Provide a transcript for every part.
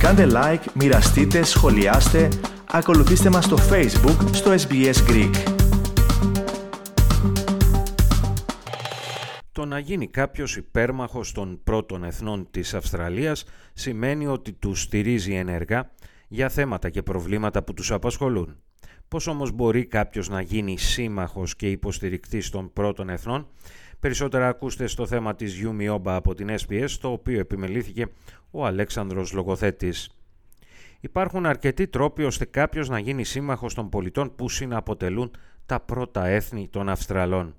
Κάντε like, μοιραστείτε, σχολιάστε, ακολουθήστε μας στο Facebook, στο SBS Greek. Το να γίνει κάποιος υπέρμαχος των πρώτων εθνών της Αυστραλίας σημαίνει ότι τους στηρίζει ενεργά για θέματα και προβλήματα που τους απασχολούν. Πώς όμως μπορεί κάποιος να γίνει σύμμαχος και υποστηρικτής των πρώτων εθνών, Περισσότερα ακούστε στο θέμα της Γιούμι Όμπα από την SPS, το οποίο επιμελήθηκε ο Αλέξανδρος Λογοθέτης. Υπάρχουν αρκετοί τρόποι ώστε κάποιος να γίνει σύμμαχος των πολιτών που συναποτελούν τα πρώτα έθνη των Αυστραλών.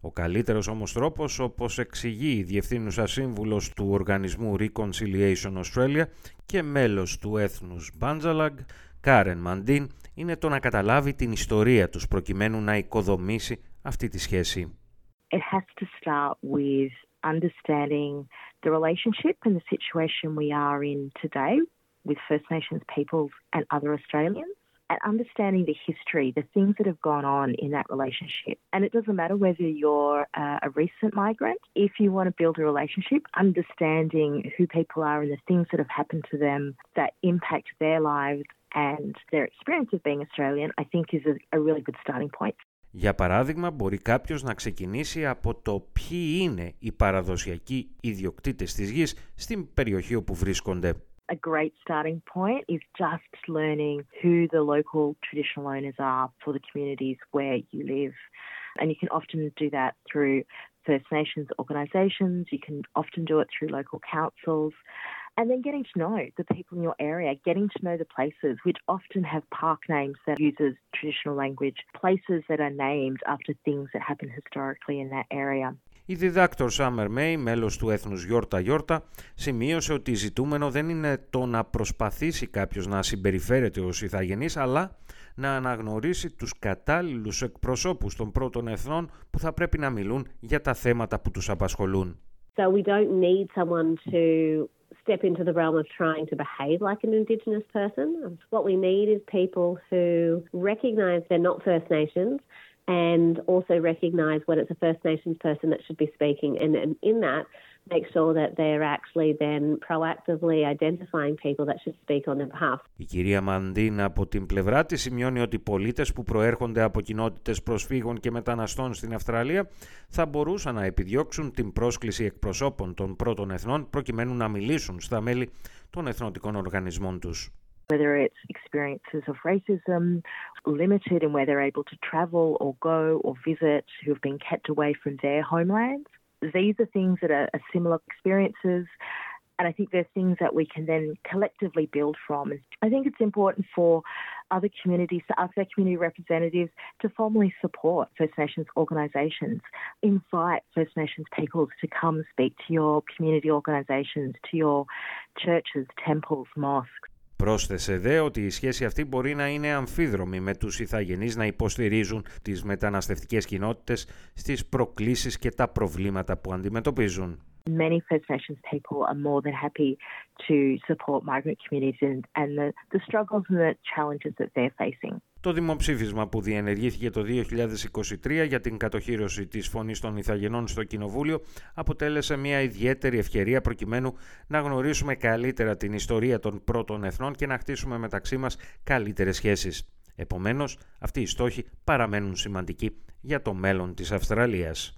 Ο καλύτερος όμως τρόπος, όπως εξηγεί η Διευθύνουσα Σύμβουλος του Οργανισμού Reconciliation Australia και μέλος του έθνους Μπάντζαλαγκ, Κάρεν Μαντίν, είναι το να καταλάβει την ιστορία τους προκειμένου να οικοδομήσει αυτή τη σχέση. It has to start with understanding the relationship and the situation we are in today with First Nations peoples and other Australians. And understanding the history, the things that have gone on in that relationship. And it doesn't matter whether you're uh, a recent migrant, if you want to build a relationship, understanding who people are and the things that have happened to them that impact their lives and their experience of being Australian, I think is a, a really good starting point. Για παράδειγμα, μπορεί κάποιος να ξεκινήσει από το ποιοι είναι οι παραδοσιακοί ιδιοκτήτες της γης στην περιοχή όπου βρίσκονται. A great starting point is just learning who the local traditional owners are for the communities where you live. And you can often do that through First Nations organisations, you can often do it through local councils. And then getting to know the people in your area, getting to know the places, which often have park names that uses traditional language, places that are named after things that happened historically in that area. Η διδάκτορ Σάμερ Μέι, μέλος του έθνους Γιόρτα Γιόρτα, σημείωσε ότι ζητούμενο δεν είναι το να προσπαθήσει κάποιος να συμπεριφέρεται ως ηθαγενής, αλλά να αναγνωρίσει τους κατάλληλους εκπροσώπους των πρώτων εθνών που θα πρέπει να μιλούν για τα θέματα που τους απασχολούν. So we don't need someone to step into the realm of trying to behave like an Indigenous person. What we need is people who recognise they're not First Nations and also recognise when it's a First Nations person that should be speaking. And, and in that, make sure that they're actually then proactively identifying people that should speak on their behalf. Η κυρία Μαντίν από την πλευρά της σημειώνει ότι οι πολίτες που προέρχονται από κοινότητες προσφύγων και μεταναστών στην Αυστραλία θα μπορούσαν να επιδιώξουν την πρόσκληση εκπροσώπων των πρώτων εθνών προκειμένου να μιλήσουν στα μέλη των εθνοτικών οργανισμών τους. whether it's experiences of racism, limited in where they're able to travel or go or visit, who have been kept away from their homelands. These are things that are, are similar experiences. And I think they're things that we can then collectively build from. I think it's important for other communities to ask their community representatives to formally support First Nations organisations. Invite First Nations peoples to come speak to your community organisations, to your churches, temples, mosques. Πρόσθεσε δε ότι η σχέση αυτή μπορεί να είναι αμφίδρομη με τους ηθαγενείς να υποστηρίζουν τις μεταναστευτικές κοινότητες στις προκλήσεις και τα προβλήματα που αντιμετωπίζουν. Many First Nations people are more than happy to support migrant communities and, and the, the struggles and the challenges that they're facing. Το δημοψήφισμα που διενεργήθηκε το 2023 για την κατοχήρωση της φωνής των Ιθαγενών στο Κοινοβούλιο αποτέλεσε μια ιδιαίτερη ευκαιρία προκειμένου να γνωρίσουμε καλύτερα την ιστορία των πρώτων εθνών και να χτίσουμε μεταξύ μας καλύτερες σχέσεις. Επομένως, αυτοί οι στόχοι παραμένουν σημαντικοί για το μέλλον της Αυστραλίας.